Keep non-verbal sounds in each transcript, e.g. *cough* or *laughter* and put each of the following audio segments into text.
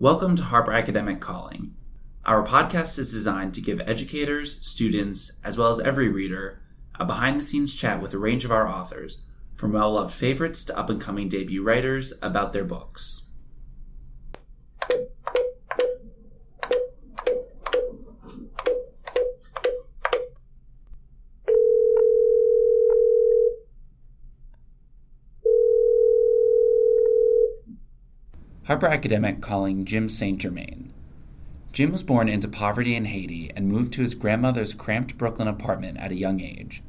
Welcome to Harper Academic Calling. Our podcast is designed to give educators, students, as well as every reader a behind the scenes chat with a range of our authors, from well loved favorites to up and coming debut writers, about their books. Harper Academic calling Jim St. Germain. Jim was born into poverty in Haiti and moved to his grandmother's cramped Brooklyn apartment at a young age.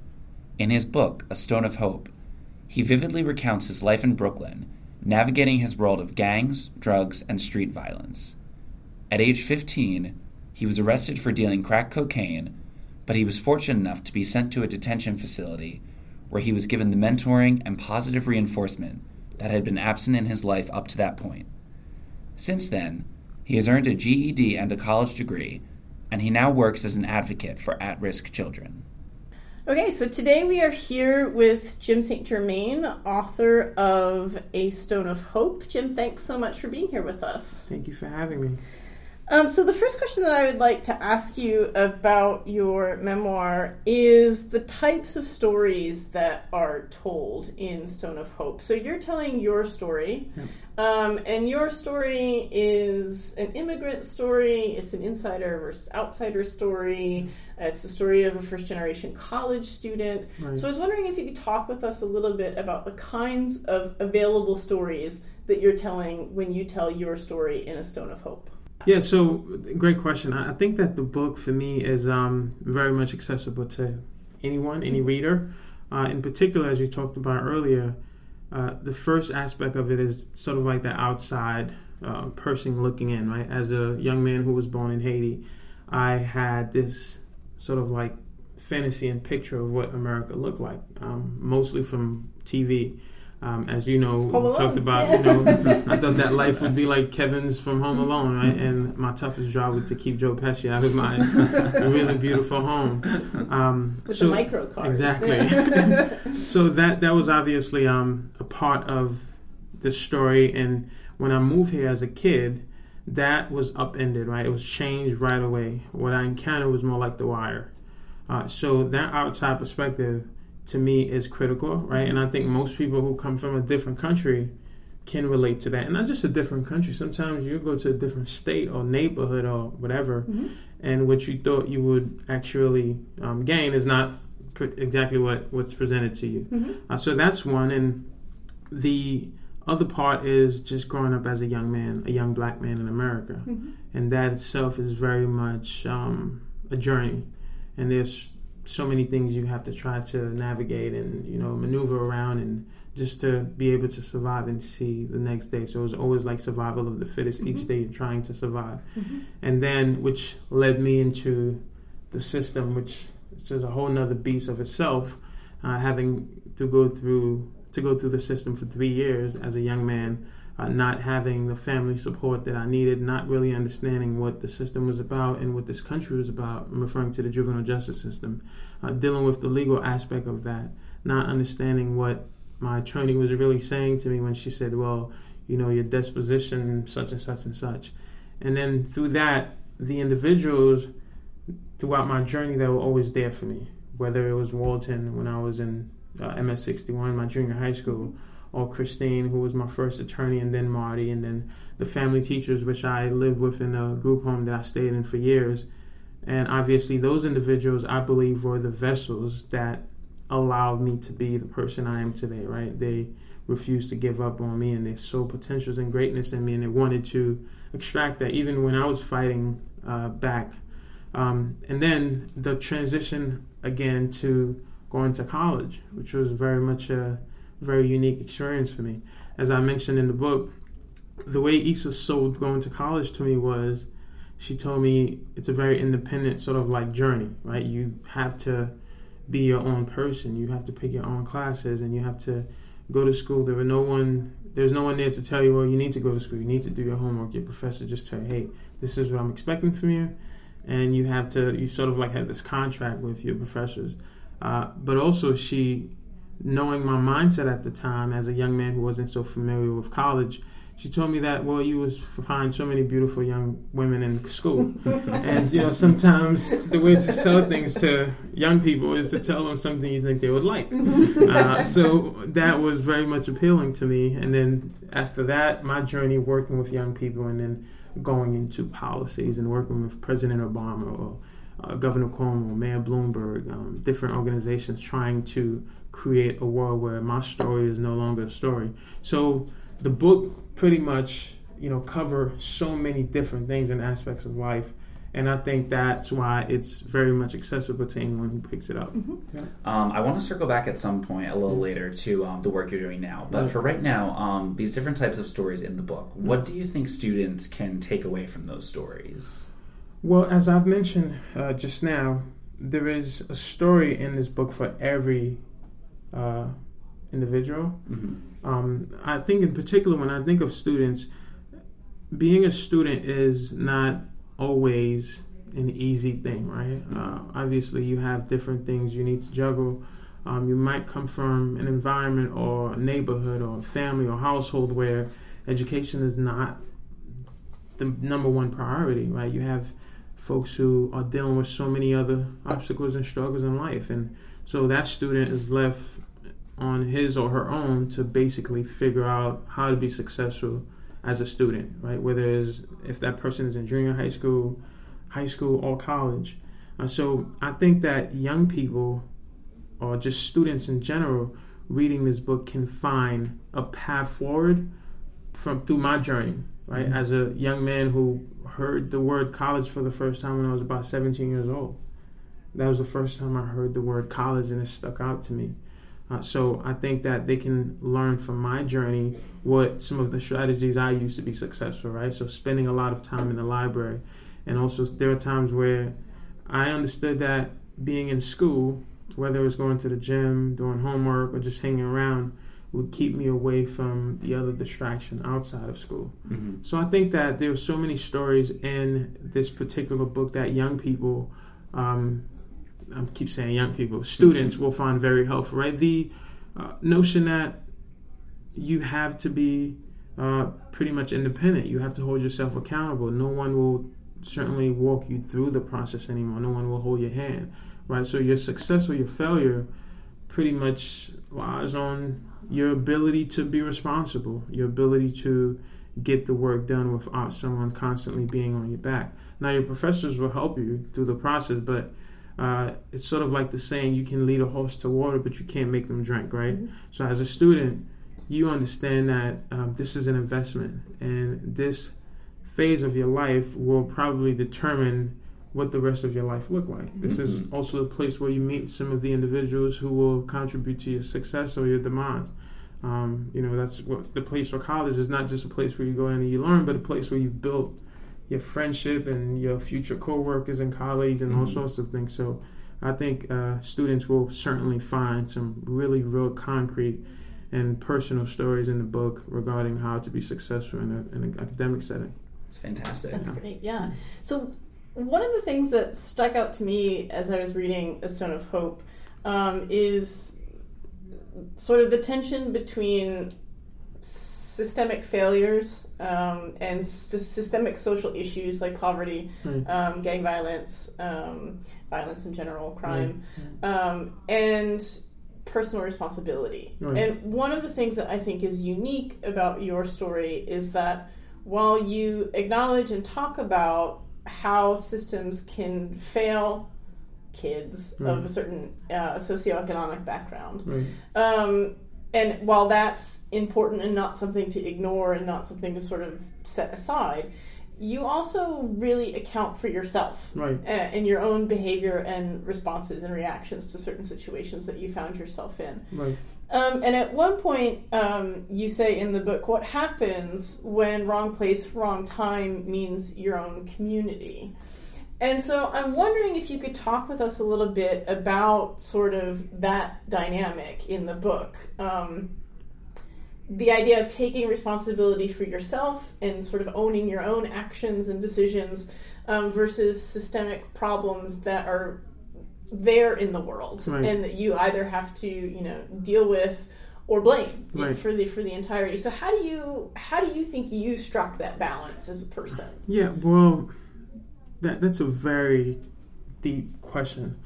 In his book, A Stone of Hope, he vividly recounts his life in Brooklyn, navigating his world of gangs, drugs, and street violence. At age 15, he was arrested for dealing crack cocaine, but he was fortunate enough to be sent to a detention facility where he was given the mentoring and positive reinforcement that had been absent in his life up to that point. Since then, he has earned a GED and a college degree, and he now works as an advocate for at risk children. Okay, so today we are here with Jim St. Germain, author of A Stone of Hope. Jim, thanks so much for being here with us. Thank you for having me. Um, so, the first question that I would like to ask you about your memoir is the types of stories that are told in Stone of Hope. So, you're telling your story, yep. um, and your story is an immigrant story, it's an insider versus outsider story, it's the story of a first generation college student. Right. So, I was wondering if you could talk with us a little bit about the kinds of available stories that you're telling when you tell your story in A Stone of Hope. Yeah, so great question. I think that the book for me is um, very much accessible to anyone, any reader. Uh, in particular, as you talked about earlier, uh, the first aspect of it is sort of like the outside uh, person looking in, right? As a young man who was born in Haiti, I had this sort of like fantasy and picture of what America looked like, um, mostly from TV. Um, as you know, we talked about, you know, *laughs* I thought that life would be like Kevin's from Home Alone, right? And my toughest job was to keep Joe Pesci out of my *laughs* really beautiful home. Um, With so, the micro cars. Exactly. *laughs* so that that was obviously um, a part of the story. And when I moved here as a kid, that was upended, right? It was changed right away. What I encountered was more like The Wire. Uh, so that outside perspective to me is critical, right? And I think most people who come from a different country can relate to that. And not just a different country. Sometimes you go to a different state or neighborhood or whatever, mm-hmm. and what you thought you would actually um, gain is not exactly what, what's presented to you. Mm-hmm. Uh, so that's one. And the other part is just growing up as a young man, a young black man in America. Mm-hmm. And that itself is very much um, a journey. And there's so many things you have to try to navigate and you know maneuver around and just to be able to survive and see the next day. So it was always like survival of the fittest mm-hmm. each day, trying to survive. Mm-hmm. And then, which led me into the system, which is a whole nother beast of itself. Uh, having to go through to go through the system for three years as a young man uh, not having the family support that I needed, not really understanding what the system was about and what this country was about. I'm referring to the juvenile justice system, uh, dealing with the legal aspect of that, not understanding what my attorney was really saying to me when she said, "Well, you know, your disposition, such and such and such," and then through that, the individuals throughout my journey that were always there for me, whether it was Walton when I was in uh, MS 61, my junior high school or Christine, who was my first attorney, and then Marty, and then the family teachers, which I lived with in a group home that I stayed in for years. And obviously, those individuals, I believe, were the vessels that allowed me to be the person I am today, right? They refused to give up on me, and they saw potentials and greatness in me, and they wanted to extract that, even when I was fighting uh, back. Um, and then the transition again to going to college, which was very much a very unique experience for me. As I mentioned in the book, the way Issa sold going to college to me was she told me it's a very independent sort of like journey, right? You have to be your own person. You have to pick your own classes and you have to go to school. There were no one there's no one there to tell you, well, you need to go to school, you need to do your homework. Your professor just tell you, hey, this is what I'm expecting from you. And you have to, you sort of like have this contract with your professors. Uh, but also, she knowing my mindset at the time as a young man who wasn't so familiar with college, she told me that well, you was find so many beautiful young women in school, *laughs* and you know sometimes the way to sell things to young people is to tell them something you think they would like. *laughs* Uh, so that was very much appealing to me. And then after that, my journey working with young people, and then going into policies and working with President Obama or uh, Governor Cuomo, Mayor Bloomberg, um, different organizations trying to create a world where my story is no longer a story. So the book pretty much, you know, cover so many different things and aspects of life. And I think that's why it's very much accessible to anyone who picks it up. Mm-hmm. Yeah. Um, I want to circle back at some point a little later to um, the work you're doing now. But Right. for right now, um, these different types of stories in the book, what do you think students can take away from those stories? Well, as I've mentioned uh, just now, there is a story in this book for every uh, individual. hmm Um, I think, in particular, when I think of students, being a student is not always an easy thing, right? Uh, obviously, you have different things you need to juggle. Um, you might come from an environment or a neighborhood or a family or household where education is not the number one priority, right? You have folks who are dealing with so many other obstacles and struggles in life, and so that student is left on his or her own to basically figure out how to be successful as a student, right? Whether it's if that person is in junior high school, high school, or college. Uh, so I think that young people or just students in general reading this book can find a path forward from through my journey, right? Mhm. As a young man who heard the word college for the first time when I was about 17 years old. That was the first time I heard the word college and it stuck out to me. Uh, so I think that they can learn from my journey what some of the strategies I used to be successful, right? So spending a lot of time in the library. And also there are times where I understood that being in school, whether it was going to the gym, doing homework, or just hanging around, would keep me away from the other distraction outside of school. hmm So I think that there are so many stories in this particular book that young people, um, I keep saying young people, students will find very helpful. Right, the uh, notion that you have to be uh, pretty much independent. You have to hold yourself accountable. No one will certainly walk you through the process anymore. No one will hold your hand. Right, so your success or your failure pretty much lies on your ability to be responsible, your ability to get the work done without someone constantly being on your back. Now, your professors will help you through the process, but uh, it's sort of like the saying you can lead a horse to water, but you can't make them drink, right? Mhm. So, as a student, you understand that um, this is an investment, and this phase of your life will probably determine what the rest of your life look like. This is Mhm. also the place where you meet some of the individuals who will contribute to your success or your demise. Um, you know, that's what the place for college is not just a place where you go in and you learn, but a place where you build your friendship and your future co-workers and colleagues and all Mhm. sorts of things. So I think uh, students will certainly find some really real concrete and personal stories in the book regarding how to be successful in, a, in an academic setting. It's fantastic. That's great, yeah. So, one of the things that stuck out to me as I was reading A Stone of Hope um, is sort of the tension between systemic failures um, and st- systemic social issues like poverty, Right. um, gang violence, um, violence in general, crime, Right. um, and personal responsibility. Right. And one of the things that I think is unique about your story is that while you acknowledge and talk about how systems can fail kids Right. of a certain uh, socioeconomic background, Right. um, and while that's important and not something to ignore and not something to sort of set aside, you also really account for yourself Right. uh, and your own behavior and responses and reactions to certain situations that you found yourself in. Right. Um, and at one point, um, you say in the book, what happens when wrong place, wrong time means your own community. And so I'm wondering if you could talk with us a little bit about sort of that dynamic in the book. Um, the idea of taking responsibility for yourself and sort of owning your own actions and decisions um, versus systemic problems that are there in the world Right. and that you either have to you know deal with or blame Right. for the for the entirety. So how do you how do you think you struck that balance as a person? Yeah, well, that that's a very deep question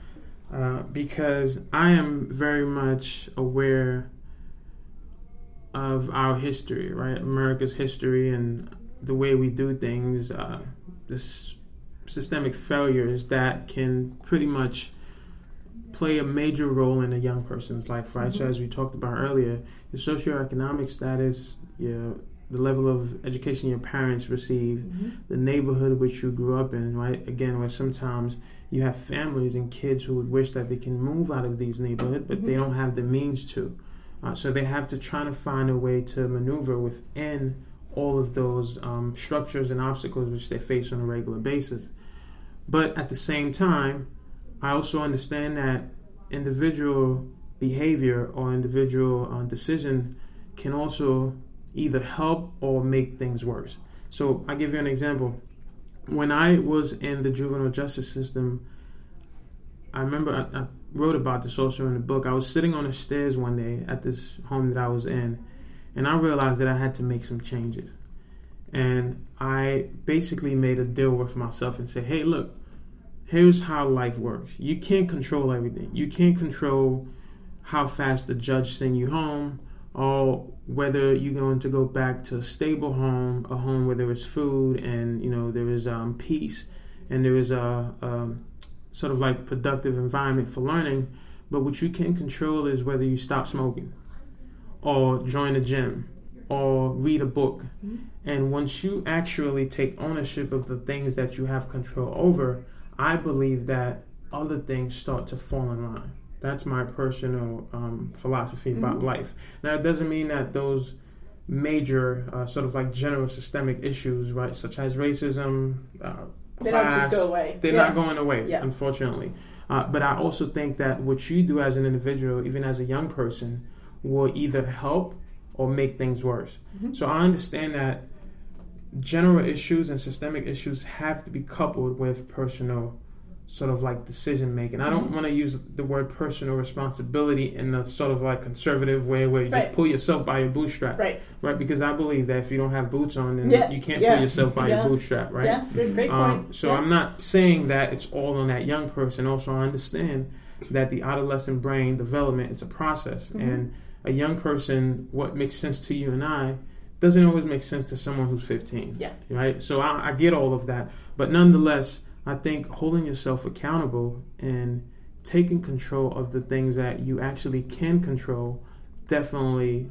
uh, because I am very much aware of our history, right? America's history and the way we do things, uh, this systemic failures that can pretty much play a major role in a young person's life, right? So, Mhm. as we talked about earlier, your socioeconomic status, your the level of education your parents received, the neighborhood which you grew up in, right? Again, where sometimes you have families and kids who would wish that they can move out of these neighborhoods, but they Mhm. don't have the means to. Uh, so they have to try to find a way to maneuver within all of those um, structures and obstacles which they face on a regular basis. But at the same time, I also understand that individual behavior or individual uh, decision can also either help or make things worse. So I give you an example. When I was in the juvenile justice system, I remember I, I wrote about this also in the book. I was sitting on the stairs one day at this home that I was in, and I realized that I had to make some changes. And I basically made a deal with myself and said, hey, look, here's how life works. You can't control everything. You can't control how fast the judge send you home or whether you're going to go back to a stable home, a home where there is food and you know there is um, peace and there is a, um sort of like productive environment for learning. But what you can control is whether you stop smoking or join a gym or read a book. And once you actually take ownership of the things that you have control over, I believe that other things start to fall in line. That's my personal um, philosophy about Mhm. life. Now, it doesn't mean that those major, uh, sort of like general systemic issues, right, such as racism, uh, They don't just go away. they're Yeah. not going away, Yeah. unfortunately. Uh, but I also think that what you do as an individual, even as a young person, will either help or make things worse. Mhm. So I understand that general issues and systemic issues have to be coupled with personal sort of like decision making. I don't Mhm. want to use the word personal responsibility in a sort of like conservative way where you Right. just pull yourself by your bootstrap, Right. right? Because I believe that if you don't have boots on, then Yeah, you can't yeah, pull yourself by yeah. your bootstrap, right? Yeah. Good. Great point. Um, so yeah. I'm not saying that it's all on that young person. Also, I understand that the adolescent brain development it's a process, Mhm. and a young person, what makes sense to you and I, doesn't always make sense to someone who's 15. Yeah. Right. So I, I get all of that, but nonetheless, I think holding yourself accountable and taking control of the things that you actually can control definitely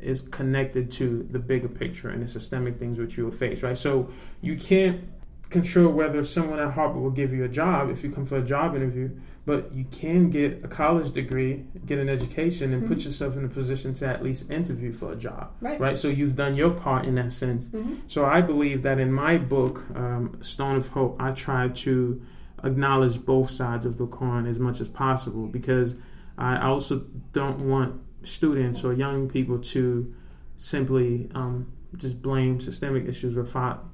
is connected to the bigger picture and the systemic things which you will face, right? So you can't control whether someone at Harvard will give you a job if you come for a job interview, but you can get a college degree, get an education, and put Mhm. yourself in a position to at least interview for a job, Right. right? So you've done your part in that sense. Mhm. So I believe that in my book, um, Stone of Hope, I try to acknowledge both sides of the coin as much as possible because I also don't want students or young people to simply um, just blame systemic issues without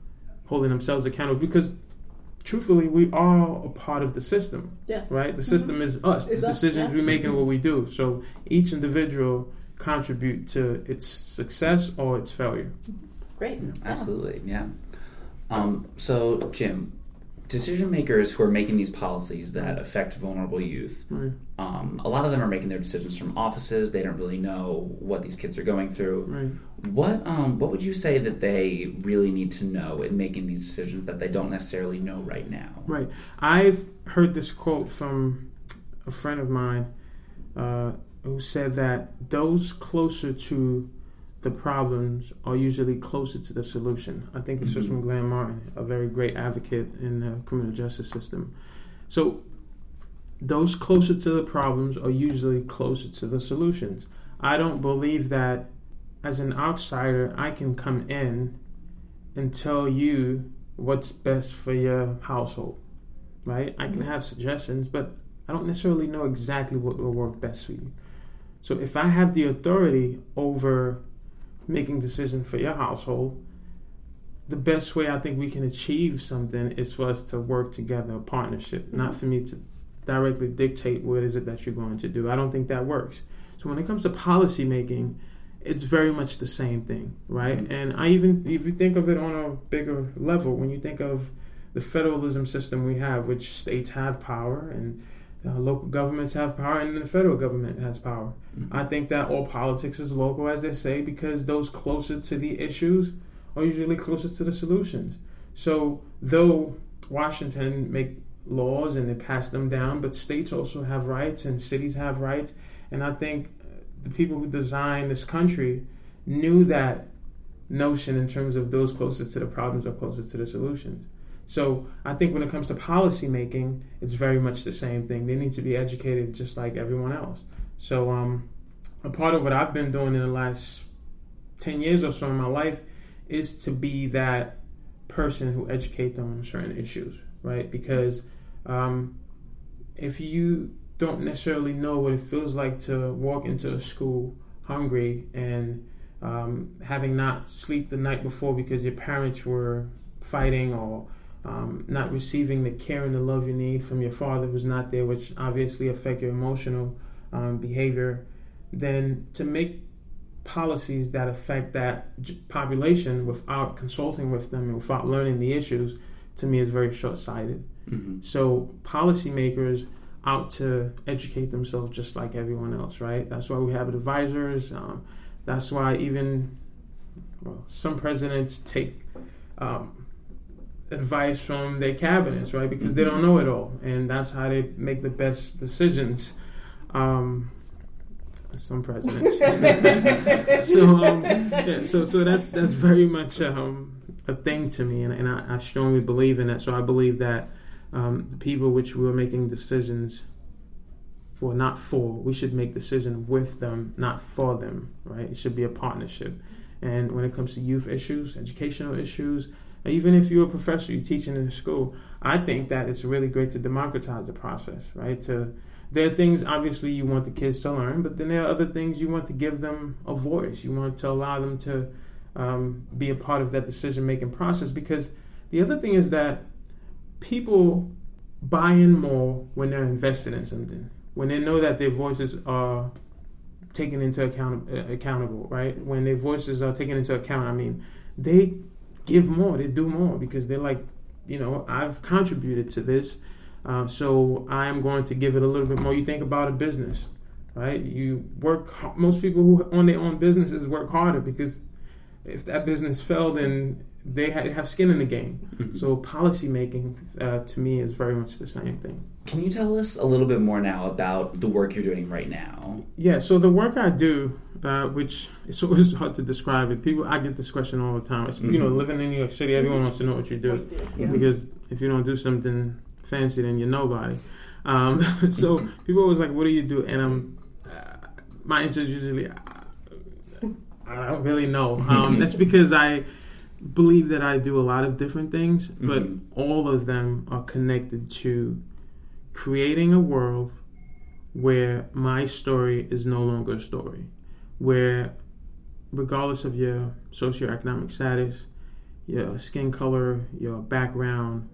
holding themselves accountable because truthfully we are a part of the system Yeah. right the system is us Is the us, decisions yeah. we make and what we do so each individual contribute to its success or its failure Great. Absolutely, yeah. Um, so, Jim, decision makers who are making these policies that affect vulnerable youth, right um, a lot of them are making their decisions from offices. They don't really know what these kids are going through. right What um, what would you say that they really need to know in making these decisions that they don't necessarily know right now? Right. I've heard this quote from a friend of mine uh, who said that those closer to the problems are usually closer to the solution. I think this was from Glenn Martin, a very great advocate in the criminal justice system. So, those closer to the problems are usually closer to the solutions. I don't believe that as an outsider, I can come in and tell you what's best for your household, right? I can Mhm. have suggestions, but I don't necessarily know exactly what will work best for you. So if I have the authority over making decisions for your household, the best way I think we can achieve something is for us to work together, a partnership, not for me to directly dictate what is it that you're going to do. I don't think that works. So when it comes to policy making, it's very much the same thing, right? Mhm. And I even if you think of it on a bigger level, when you think of the federalism system we have, which states have power and uh, local governments have power, and the federal government has power. Mhm. I think that all politics is local, as they say, because those closer to the issues are usually closest to the solutions. So, though Washington make laws and they pass them down, but states also have rights and cities have rights, and I think the people who designed this country knew that notion in terms of those closest to the problems are closest to the solutions. So I think when it comes to policy making, it's very much the same thing. They need to be educated just like everyone else. So um, a part of what I've been doing in the last ten years or so in my life is to be that person who educate them on certain issues, right? Because um, if you don't necessarily know what it feels like to walk into a school hungry and um, having not sleep the night before because your parents were fighting or um, not receiving the care and the love you need from your father who's not there, which obviously affect your emotional um, behavior, then to make policies that affect that population without consulting with them and without learning the issues, to me is very short-sighted. Mhm. So policymakers out to educate themselves just like everyone else, right? That's why we have advisors. Um, that's why even well, some presidents take um, advice from their cabinets, right? Because they don't know it all, and that's how they make the best decisions. Um, some presidents. *laughs* so, um, yeah, so, so that's that's very much um, a thing to me, and, and I, I strongly believe in that. So I believe that um, the people which we're making decisions, well, not for, we should make decisions with them, not for them, right? It should be a partnership. And when it comes to youth issues, educational issues, even if you're a professor, you're teaching in a school, I think that it's really great to democratize the process, right? To there are things obviously you want the kids to learn, but then there are other things you want to give them a voice. You want to allow them to um, be a part of that decision making process. Because the other thing is that people buy in more when they're invested in something, when they know that their voices are taken into account uh, accountable, right? When their voices are taken into account, I mean, they give more, they do more because they're like, you know, I've contributed to this, um, so I'm going to give it a little bit more. You think about a business, right? You work. Most people who own their own businesses work harder because if that business failed, then they ha- have skin in the game. Mhm. So policy making, uh, to me, is very much the same thing. Can you tell us a little bit more now about the work you're doing right now? Yeah, so the work I do, uh, which it's always *laughs* hard to describe it. People, I get this question all the time. It's, You know, Mhm. living in New York City, everyone wants to know what you do What yeah. because if you don't do something fancy, then you're nobody. Um, *laughs* so people always like, "What do you do?" And I'm, uh, my answer is usually, uh, I don't really know. *laughs* Um, that's because I believe that I do a lot of different things, but Mhm. all of them are connected to creating a world where my story is no longer a story, where regardless of your socioeconomic status, your skin color, your background,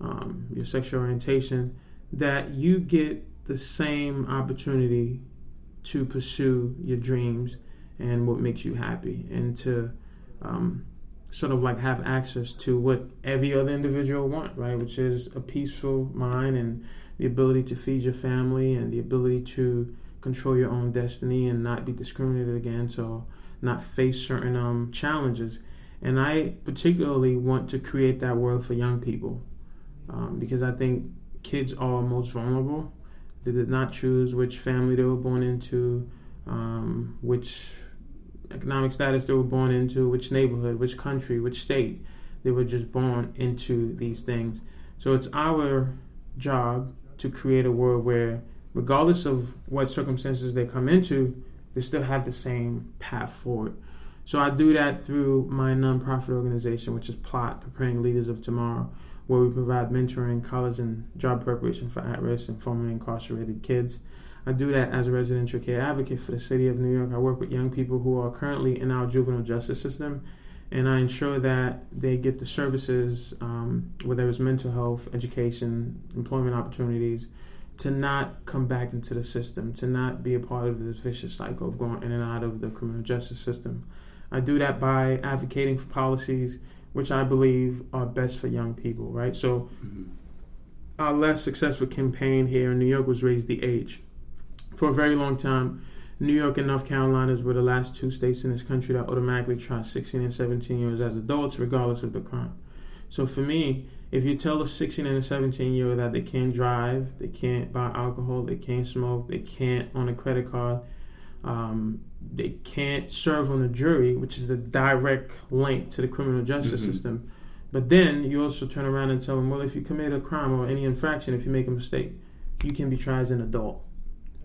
um, your sexual orientation, that you get the same opportunity to pursue your dreams and what makes you happy, and to um, sort of like have access to what every other individual want, right? Which is a peaceful mind and the ability to feed your family and the ability to control your own destiny and not be discriminated against or not face certain um, challenges. And I particularly want to create that world for young people um, because I think kids are most vulnerable. They did not choose which family they were born into, um, which economic status they were born into, which neighborhood, which country, which state. They were just born into these things. So it's our job to create a world where, regardless of what circumstances they come into, they still have the same path forward. So I do that through my nonprofit organization, which is Plot, Preparing Leaders of Tomorrow, where we provide mentoring, college and job preparation for at-risk and formerly incarcerated kids. I do that as a residential care advocate for the city of New York. I work with young people who are currently in our juvenile justice system, and I ensure that they get the services, um, whether it's mental health, education, employment opportunities, to not come back into the system, to not be a part of this vicious cycle of going in and out of the criminal justice system. I do that by advocating for policies which I believe are best for young people, right? So, mm-hmm. our less successful campaign here in New York was Raise the Age. For a very long time, New York and North Carolina were the last two states in this country that automatically try 16 and 17 years as adults, regardless of the crime. So, for me, if you tell a 16 and a 17 year old that they can't drive, they can't buy alcohol, they can't smoke, they can't own a credit card, um, they can't serve on a jury, which is the direct link to the criminal justice mm-hmm. system. But then you also turn around and tell them, well, if you commit a crime or any infraction, if you make a mistake, you can be tried as an adult,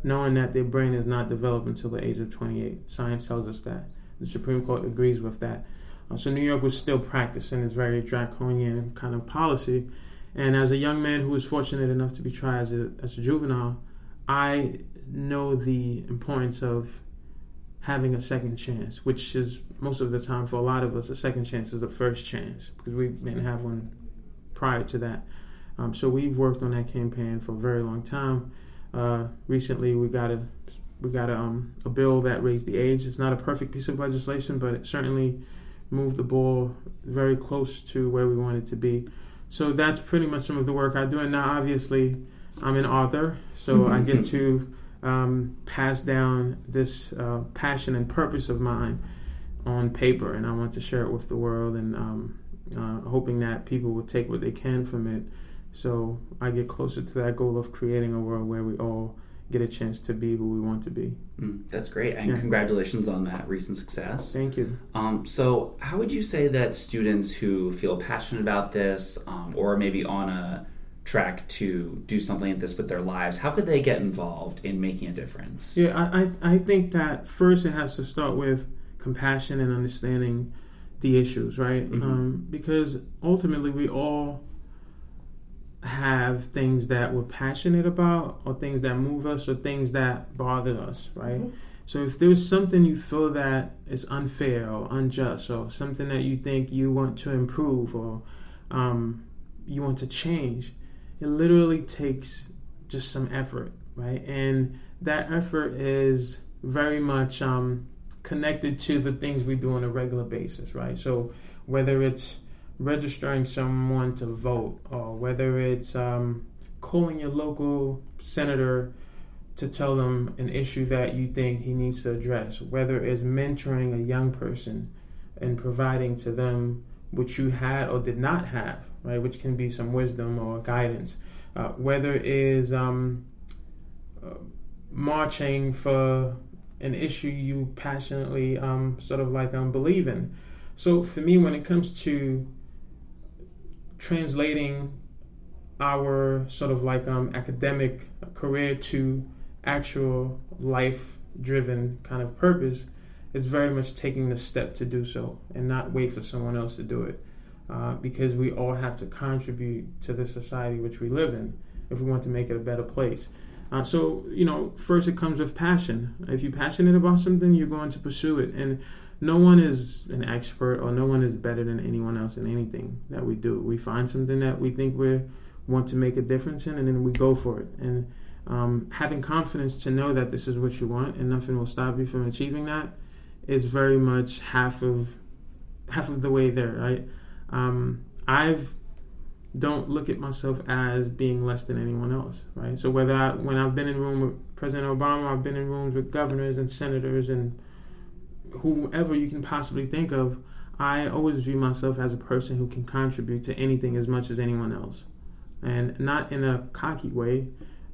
knowing that their brain is not developed until the age of 28. Science tells us that. The Supreme Court agrees with that. Uh, so New York was still practicing this very draconian kind of policy. And as a young man who was fortunate enough to be tried as a, as a juvenile, I know the importance of having a second chance, which is most of the time for a lot of us, a second chance is the first chance because we didn't have one prior to that. Um, so we've worked on that campaign for a very long time. Uh, recently, we got a we got a, um, a bill that raised the age. It's not a perfect piece of legislation, but it certainly moved the ball very close to where we want it to be. So that's pretty much some of the work I do. And now, obviously, I'm an author, so mm-hmm. *laughs* I get to um, pass down this uh, passion and purpose of mine on paper, and I want to share it with the world, and um, uh, hoping that people will take what they can from it. So I get closer to that goal of creating a world where we all get a chance to be who we want to be. Mm, that's great, and yeah. congratulations on that recent success. Thank you. Um, so, how would you say that students who feel passionate about this, um, or maybe on a track to do something like this with their lives, how could they get involved in making a difference? Yeah, I, I, I think that first it has to start with compassion and understanding the issues, right? Mm-hmm. Um, because ultimately we all have things that we're passionate about or things that move us or things that bother us, right? Mm-hmm. So if there's something you feel that is unfair or unjust or something that you think you want to improve or um, you want to change, it literally takes just some effort, right? And that effort is very much um, connected to the things we do on a regular basis, right? So whether it's registering someone to vote, or whether it's um, calling your local senator to tell them an issue that you think he needs to address, whether it's mentoring a young person and providing to them what you had or did not have, right, which can be some wisdom or guidance, uh, whether is um, uh, marching for an issue you passionately um, sort of like um, believe in. So for me, when it comes to translating our sort of like um, academic career to actual life driven kind of purpose it's very much taking the step to do so and not wait for someone else to do it uh, because we all have to contribute to the society which we live in if we want to make it a better place. Uh, so you know first it comes with passion. If you're passionate about something you're going to pursue it. And no one is an expert or no one is better than anyone else in anything that we do. We find something that we think we want to make a difference in, and then we go for it. And um, having confidence to know that this is what you want and nothing will stop you from achieving that is very much half of half of the way there. Right? Um, I've don't look at myself as being less than anyone else, right? So whether I, when I've been in room with President Obama, I've been in rooms with governors and senators and whoever you can possibly think of, I always view myself as a person who can contribute to anything as much as anyone else. And not in a cocky way,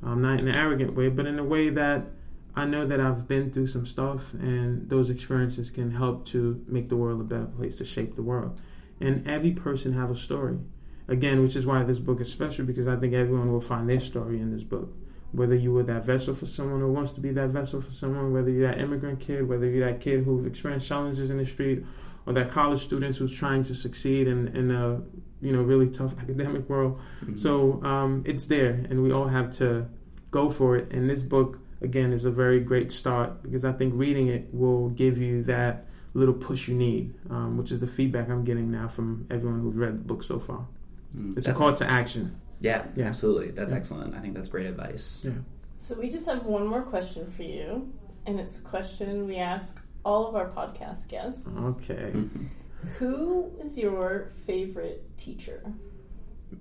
um, not in an arrogant way, but in a way that I know that I've been through some stuff and those experiences can help to make the world a better place, to shape the world. And every person have a story. Again, which is why this book is special because I think everyone will find their story in this book whether you were that vessel for someone who wants to be that vessel for someone, whether you're that immigrant kid, whether you're that kid who've experienced challenges in the street, or that college student who's trying to succeed in, in a you know really tough *laughs* academic world. Mm-hmm. So um, it's there, and we all have to go for it. And this book again is a very great start because I think reading it will give you that little push you need, um, which is the feedback I'm getting now from everyone who's read the book so far. Mm, it's a call to action. Yeah, Yeah. absolutely. That's Yeah. excellent. I think that's great advice. Yeah. So we just have one more question for you, and it's a question we ask all of our podcast guests. Okay. *laughs* Who is your favorite teacher?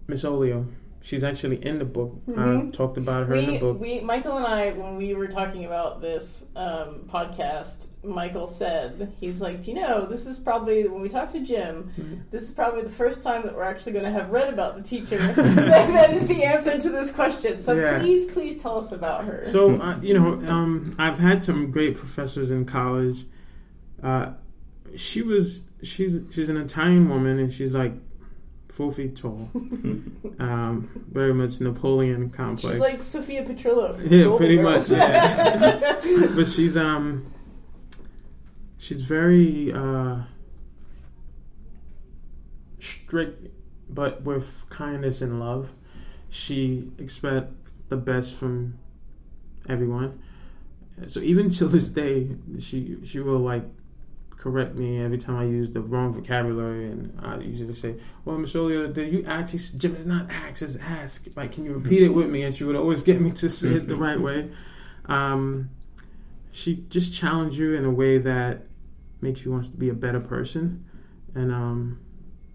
Miss Olio. She's actually in the book. I Mhm. talked about her in the book. we, Michael and I, when we were talking about this um, podcast, Michael said, he's like, Do you know, this is probably, when we talked to Jim, Mhm. this is probably the first time that we're actually going to have read about the teacher. *laughs* that, that is the answer to this question. So Yeah. please, please tell us about her. So uh, you know, um, I've had some great professors in college. Uh, she was she's she's an Italian woman, and she's like four feet tall. *laughs* um, very much Napoleon complex. She's like Sophia Petrillo Yeah, Golden pretty Girls. much, yeah. *laughs* but she's um she's very uh strict but with kindness and love she expect the best from everyone so even till this day she she will like correct me every time I use the wrong vocabulary and I usually say well Olio did you actually Jim it's not ask it's ask like can you repeat it with me and she would always get me to say it the right way um, she just challenged you in a way that makes you want to be a better person and um,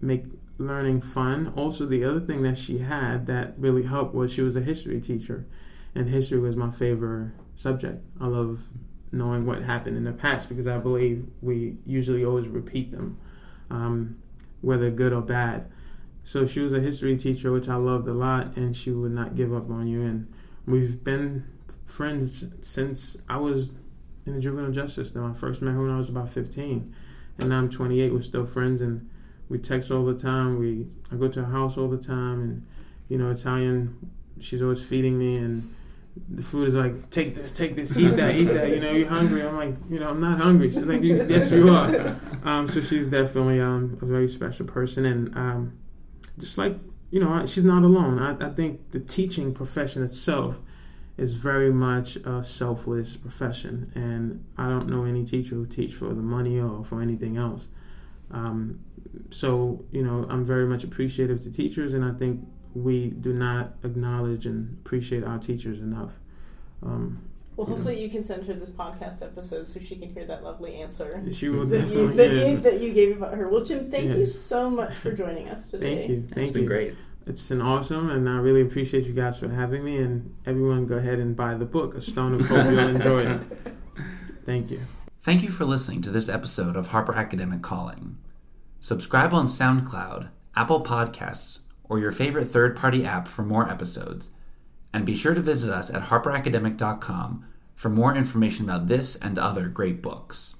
make learning fun. Also, the other thing that she had that really helped was she was a history teacher, and history was my favorite subject. I love knowing what happened in the past because I believe we usually always repeat them, um, whether good or bad. So she was a history teacher, which I loved a lot, and she would not give up on you. And we've been friends since I was in the juvenile justice system. I first met her when I was about 15, and now I'm 28. We're still friends, and we text all the time. We I go to her house all the time, and you know, Italian. She's always feeding me, and the food is like, take this, take this, eat that, eat that. You know, you're hungry. I'm like, you know, I'm not hungry. She's like, yes, you are. *laughs* Um, so she's definitely um, a very special person, and um, just like you know, I- she's not alone. I, I think the teaching profession itself is very much a selfless profession, and I don't know any teacher who teach for the money or for anything else. Um, so you know, I'm very much appreciative to teachers, and I think we do not acknowledge and appreciate our teachers enough. Um, well, hopefully you can send her this podcast episode so she can hear that lovely answer she will that you, definitely. that, yeah. you, that you gave about her. Well, Jim, thank Yeah. you so much for joining us today. Thank you, It's thank been you. great. It's been awesome, and I really appreciate you guys for having me. And everyone, go ahead and buy the book, A Stone of Hope. You'll enjoy it. *laughs* Thank you. Thank you for listening to this episode of Harper Academic Calling. Subscribe on SoundCloud, Apple Podcasts, or your favorite third party app for more episodes. And be sure to visit us at harperacademic.com for more information about this and other great books.